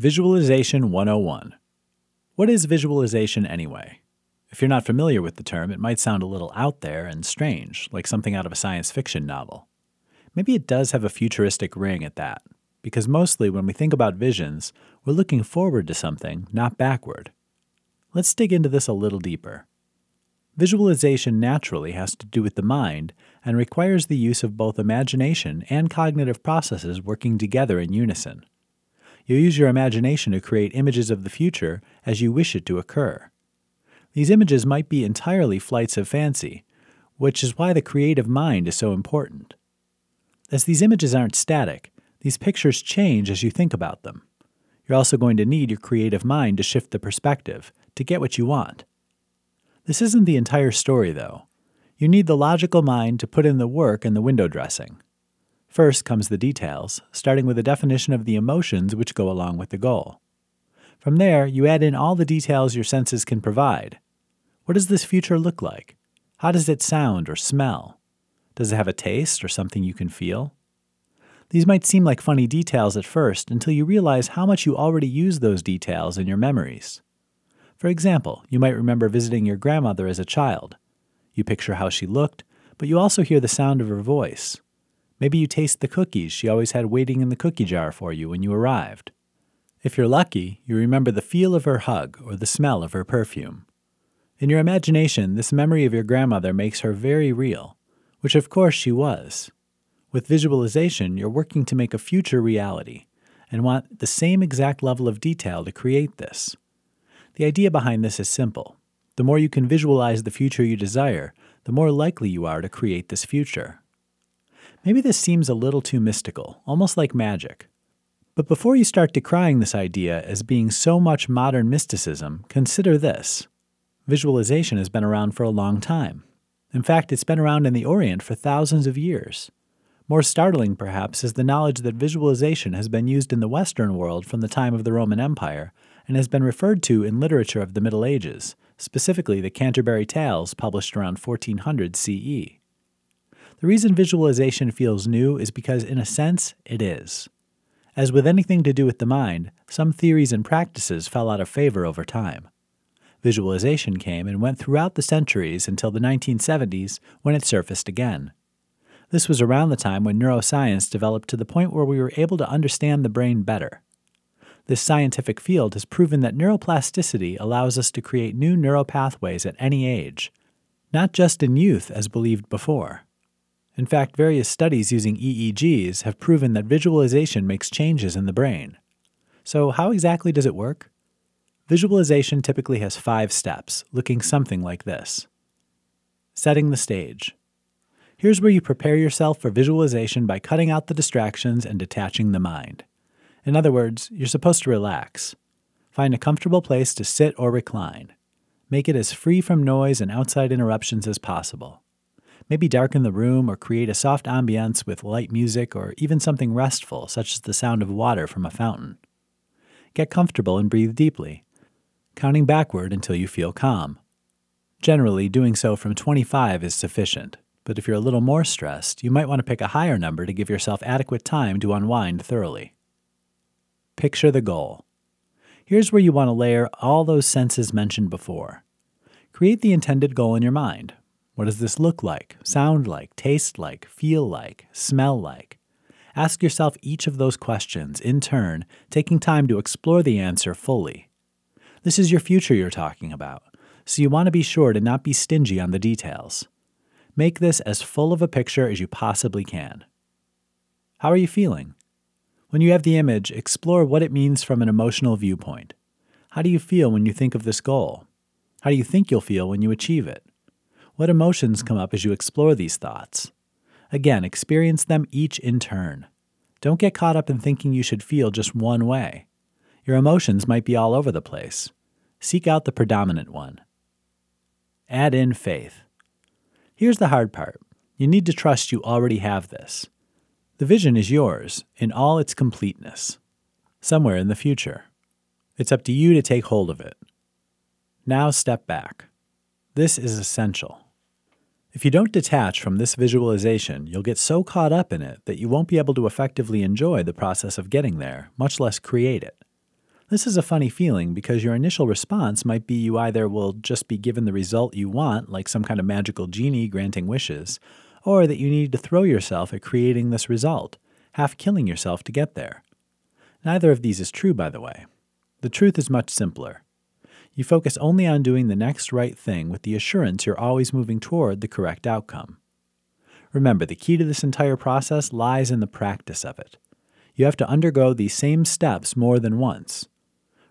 Visualization 101. What is visualization anyway? If you're not familiar with the term, it might sound a little out there and strange, like something out of a science fiction novel. Maybe it does have a futuristic ring at that, because mostly when we think about visions, we're looking forward to something, not backward. Let's dig into this a little deeper. Visualization naturally has to do with the mind and requires the use of both imagination and cognitive processes working together in unison. You use your imagination to create images of the future as you wish it to occur. These images might be entirely flights of fancy, which is why the creative mind is so important. As these images aren't static, these pictures change as you think about them. You're also going to need your creative mind to shift the perspective to get what you want. This isn't the entire story, though. You need the logical mind to put in the work and the window dressing. First comes the details, starting with a definition of the emotions which go along with the goal. From there, you add in all the details your senses can provide. What does this future look like? How does it sound or smell? Does it have a taste or something you can feel? These might seem like funny details at first until you realize how much you already use those details in your memories. For example, you might remember visiting your grandmother as a child. You picture how she looked, but you also hear the sound of her voice. Maybe you taste the cookies she always had waiting in the cookie jar for you when you arrived. If you're lucky, you remember the feel of her hug or the smell of her perfume. In your imagination, this memory of your grandmother makes her very real, which of course she was. With visualization, you're working to make a future reality and want the same exact level of detail to create this. The idea behind this is simple. The more you can visualize the future you desire, the more likely you are to create this future. Maybe this seems a little too mystical, almost like magic. But before you start decrying this idea as being so much modern mysticism, consider this. Visualization has been around for a long time. In fact, it's been around in the Orient for thousands of years. More startling, perhaps, is the knowledge that visualization has been used in the Western world from the time of the Roman Empire and has been referred to in literature of the Middle Ages, specifically the Canterbury Tales published around 1400 CE. The reason visualization feels new is because, in a sense, it is. As with anything to do with the mind, some theories and practices fell out of favor over time. Visualization came and went throughout the centuries until the 1970s when it surfaced again. This was around the time when neuroscience developed to the point where we were able to understand the brain better. This scientific field has proven that neuroplasticity allows us to create new neural pathways at any age, not just in youth as believed before. In fact, various studies using EEGs have proven that visualization makes changes in the brain. So, how exactly does it work? Visualization typically has five steps, looking something like this Setting the stage. Here's where you prepare yourself for visualization by cutting out the distractions and detaching the mind. In other words, you're supposed to relax. Find a comfortable place to sit or recline. Make it as free from noise and outside interruptions as possible. Maybe darken the room or create a soft ambience with light music or even something restful, such as the sound of water from a fountain. Get comfortable and breathe deeply, counting backward until you feel calm. Generally, doing so from 25 is sufficient, but if you're a little more stressed, you might want to pick a higher number to give yourself adequate time to unwind thoroughly. Picture the goal. Here's where you want to layer all those senses mentioned before. Create the intended goal in your mind, what does this look like, sound like, taste like, feel like, smell like? Ask yourself each of those questions in turn, taking time to explore the answer fully. This is your future you're talking about, so you want to be sure to not be stingy on the details. Make this as full of a picture as you possibly can. How are you feeling? When you have the image, explore what it means from an emotional viewpoint. How do you feel when you think of this goal? How do you think you'll feel when you achieve it? What emotions come up as you explore these thoughts? Again, experience them each in turn. Don't get caught up in thinking you should feel just one way. Your emotions might be all over the place. Seek out the predominant one. Add in faith. Here's the hard part you need to trust you already have this. The vision is yours in all its completeness, somewhere in the future. It's up to you to take hold of it. Now step back. This is essential. If you don't detach from this visualization, you'll get so caught up in it that you won't be able to effectively enjoy the process of getting there, much less create it. This is a funny feeling because your initial response might be you either will just be given the result you want, like some kind of magical genie granting wishes, or that you need to throw yourself at creating this result, half killing yourself to get there. Neither of these is true, by the way. The truth is much simpler. You focus only on doing the next right thing with the assurance you're always moving toward the correct outcome. Remember, the key to this entire process lies in the practice of it. You have to undergo these same steps more than once.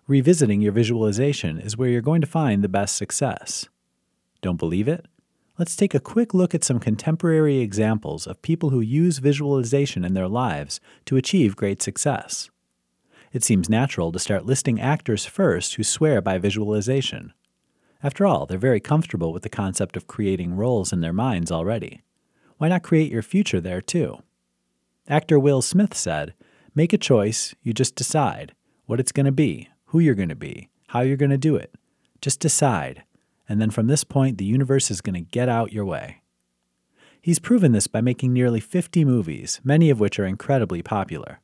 Revisiting your visualization is where you're going to find the best success. Don't believe it? Let's take a quick look at some contemporary examples of people who use visualization in their lives to achieve great success. It seems natural to start listing actors first who swear by visualization. After all, they're very comfortable with the concept of creating roles in their minds already. Why not create your future there too? Actor Will Smith said, Make a choice, you just decide what it's going to be, who you're going to be, how you're going to do it. Just decide, and then from this point, the universe is going to get out your way. He's proven this by making nearly 50 movies, many of which are incredibly popular.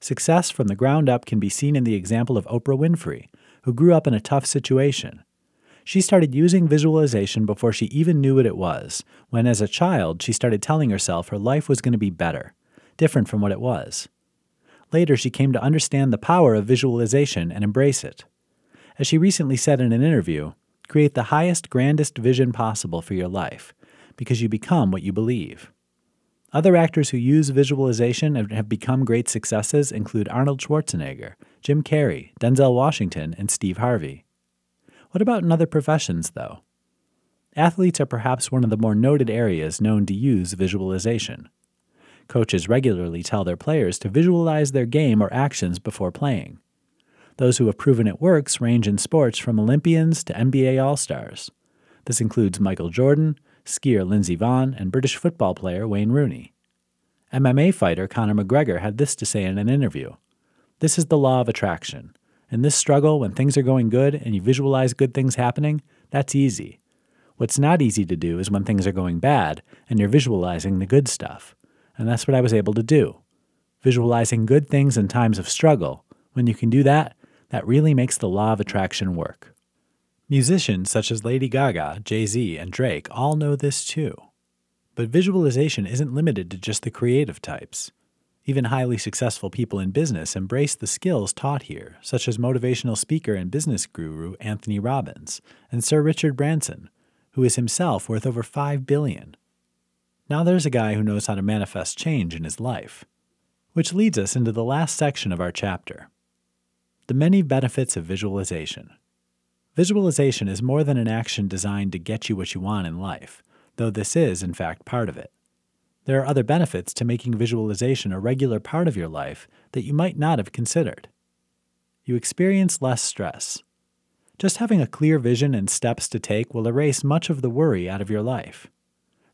Success from the ground up can be seen in the example of Oprah Winfrey, who grew up in a tough situation. She started using visualization before she even knew what it was, when as a child she started telling herself her life was going to be better, different from what it was. Later, she came to understand the power of visualization and embrace it. As she recently said in an interview, create the highest, grandest vision possible for your life, because you become what you believe. Other actors who use visualization and have become great successes include Arnold Schwarzenegger, Jim Carrey, Denzel Washington, and Steve Harvey. What about in other professions, though? Athletes are perhaps one of the more noted areas known to use visualization. Coaches regularly tell their players to visualize their game or actions before playing. Those who have proven it works range in sports from Olympians to NBA All Stars. This includes Michael Jordan, skier Lindsey Vonn, and British football player Wayne Rooney. MMA fighter Conor McGregor had this to say in an interview This is the law of attraction. In this struggle, when things are going good and you visualize good things happening, that's easy. What's not easy to do is when things are going bad and you're visualizing the good stuff. And that's what I was able to do. Visualizing good things in times of struggle, when you can do that, that really makes the law of attraction work. Musicians such as Lady Gaga, Jay Z, and Drake all know this too. But visualization isn't limited to just the creative types. Even highly successful people in business embrace the skills taught here, such as motivational speaker and business guru Anthony Robbins and Sir Richard Branson, who is himself worth over 5 billion. Now there's a guy who knows how to manifest change in his life. Which leads us into the last section of our chapter. The many benefits of visualization. Visualization is more than an action designed to get you what you want in life, though this is, in fact, part of it. There are other benefits to making visualization a regular part of your life that you might not have considered. You experience less stress. Just having a clear vision and steps to take will erase much of the worry out of your life.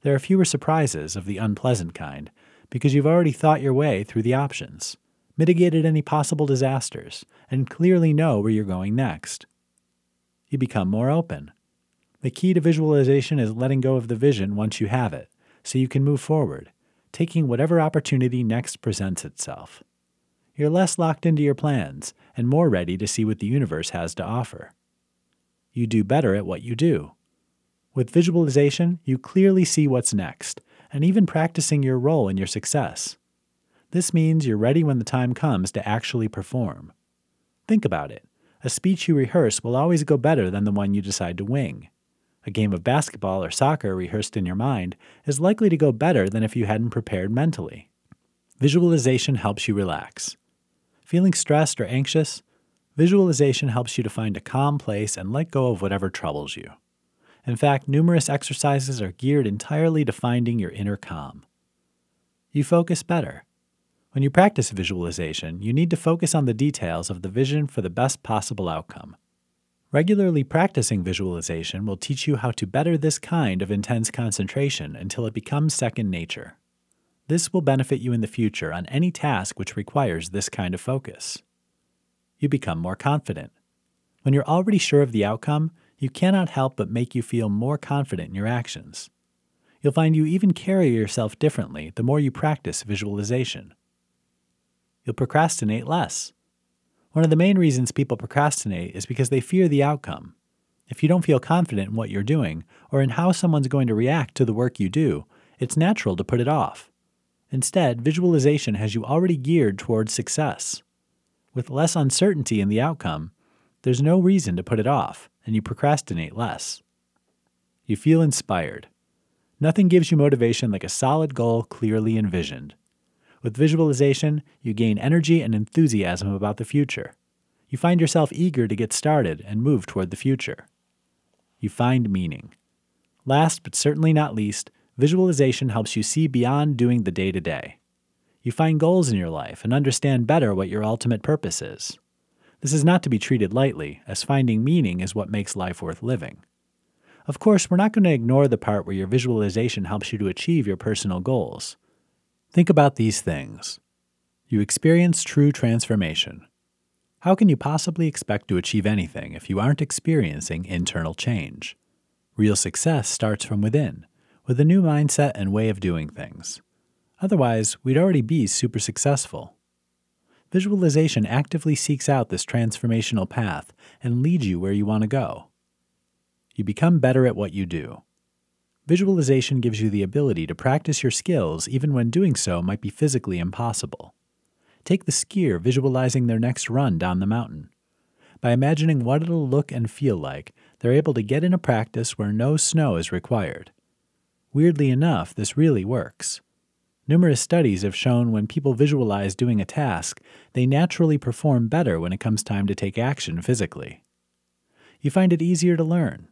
There are fewer surprises of the unpleasant kind because you've already thought your way through the options, mitigated any possible disasters, and clearly know where you're going next you become more open. The key to visualization is letting go of the vision once you have it, so you can move forward, taking whatever opportunity next presents itself. You're less locked into your plans and more ready to see what the universe has to offer. You do better at what you do. With visualization, you clearly see what's next, and even practicing your role in your success. This means you're ready when the time comes to actually perform. Think about it a speech you rehearse will always go better than the one you decide to wing. A game of basketball or soccer rehearsed in your mind is likely to go better than if you hadn't prepared mentally. Visualization helps you relax. Feeling stressed or anxious? Visualization helps you to find a calm place and let go of whatever troubles you. In fact, numerous exercises are geared entirely to finding your inner calm. You focus better. When you practice visualization, you need to focus on the details of the vision for the best possible outcome. Regularly practicing visualization will teach you how to better this kind of intense concentration until it becomes second nature. This will benefit you in the future on any task which requires this kind of focus. You become more confident. When you're already sure of the outcome, you cannot help but make you feel more confident in your actions. You'll find you even carry yourself differently the more you practice visualization you'll procrastinate less. One of the main reasons people procrastinate is because they fear the outcome. If you don't feel confident in what you're doing or in how someone's going to react to the work you do, it's natural to put it off. Instead, visualization has you already geared towards success. With less uncertainty in the outcome, there's no reason to put it off, and you procrastinate less. You feel inspired. Nothing gives you motivation like a solid goal clearly envisioned. With visualization, you gain energy and enthusiasm about the future. You find yourself eager to get started and move toward the future. You find meaning. Last but certainly not least, visualization helps you see beyond doing the day to day. You find goals in your life and understand better what your ultimate purpose is. This is not to be treated lightly, as finding meaning is what makes life worth living. Of course, we're not going to ignore the part where your visualization helps you to achieve your personal goals. Think about these things. You experience true transformation. How can you possibly expect to achieve anything if you aren't experiencing internal change? Real success starts from within, with a new mindset and way of doing things. Otherwise, we'd already be super successful. Visualization actively seeks out this transformational path and leads you where you want to go. You become better at what you do. Visualization gives you the ability to practice your skills even when doing so might be physically impossible. Take the skier visualizing their next run down the mountain. By imagining what it'll look and feel like, they're able to get in a practice where no snow is required. Weirdly enough, this really works. Numerous studies have shown when people visualize doing a task, they naturally perform better when it comes time to take action physically. You find it easier to learn,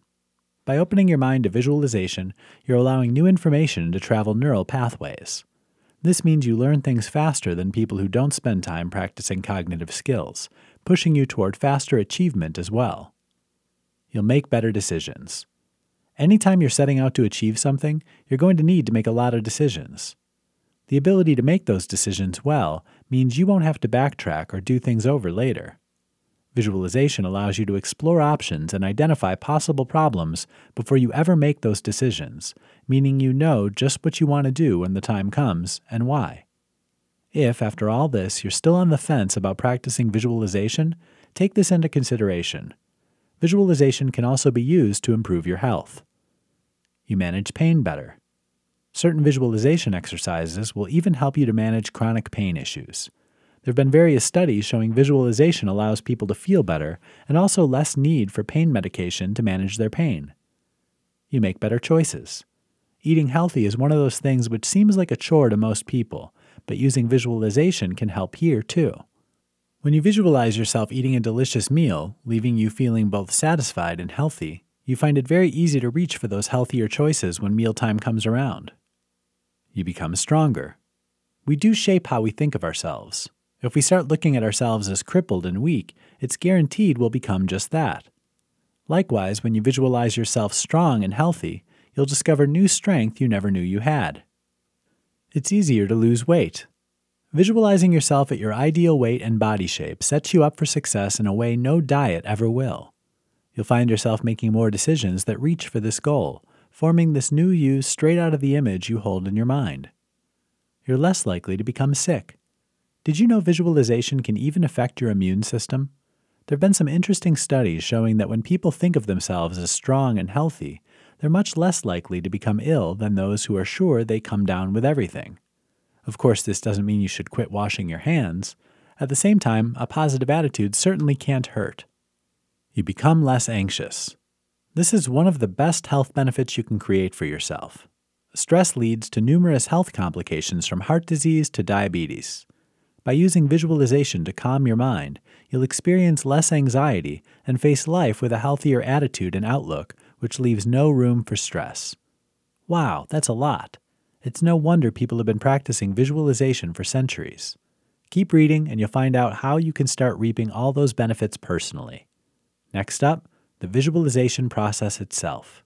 by opening your mind to visualization, you're allowing new information to travel neural pathways. This means you learn things faster than people who don't spend time practicing cognitive skills, pushing you toward faster achievement as well. You'll make better decisions. Anytime you're setting out to achieve something, you're going to need to make a lot of decisions. The ability to make those decisions well means you won't have to backtrack or do things over later. Visualization allows you to explore options and identify possible problems before you ever make those decisions, meaning you know just what you want to do when the time comes and why. If, after all this, you're still on the fence about practicing visualization, take this into consideration. Visualization can also be used to improve your health. You manage pain better. Certain visualization exercises will even help you to manage chronic pain issues. There have been various studies showing visualization allows people to feel better and also less need for pain medication to manage their pain. You make better choices. Eating healthy is one of those things which seems like a chore to most people, but using visualization can help here too. When you visualize yourself eating a delicious meal, leaving you feeling both satisfied and healthy, you find it very easy to reach for those healthier choices when mealtime comes around. You become stronger. We do shape how we think of ourselves. If we start looking at ourselves as crippled and weak, it's guaranteed we'll become just that. Likewise, when you visualize yourself strong and healthy, you'll discover new strength you never knew you had. It's easier to lose weight. Visualizing yourself at your ideal weight and body shape sets you up for success in a way no diet ever will. You'll find yourself making more decisions that reach for this goal, forming this new you straight out of the image you hold in your mind. You're less likely to become sick. Did you know visualization can even affect your immune system? There have been some interesting studies showing that when people think of themselves as strong and healthy, they're much less likely to become ill than those who are sure they come down with everything. Of course, this doesn't mean you should quit washing your hands. At the same time, a positive attitude certainly can't hurt. You become less anxious. This is one of the best health benefits you can create for yourself. Stress leads to numerous health complications from heart disease to diabetes. By using visualization to calm your mind, you'll experience less anxiety and face life with a healthier attitude and outlook, which leaves no room for stress. Wow, that's a lot. It's no wonder people have been practicing visualization for centuries. Keep reading, and you'll find out how you can start reaping all those benefits personally. Next up, the visualization process itself.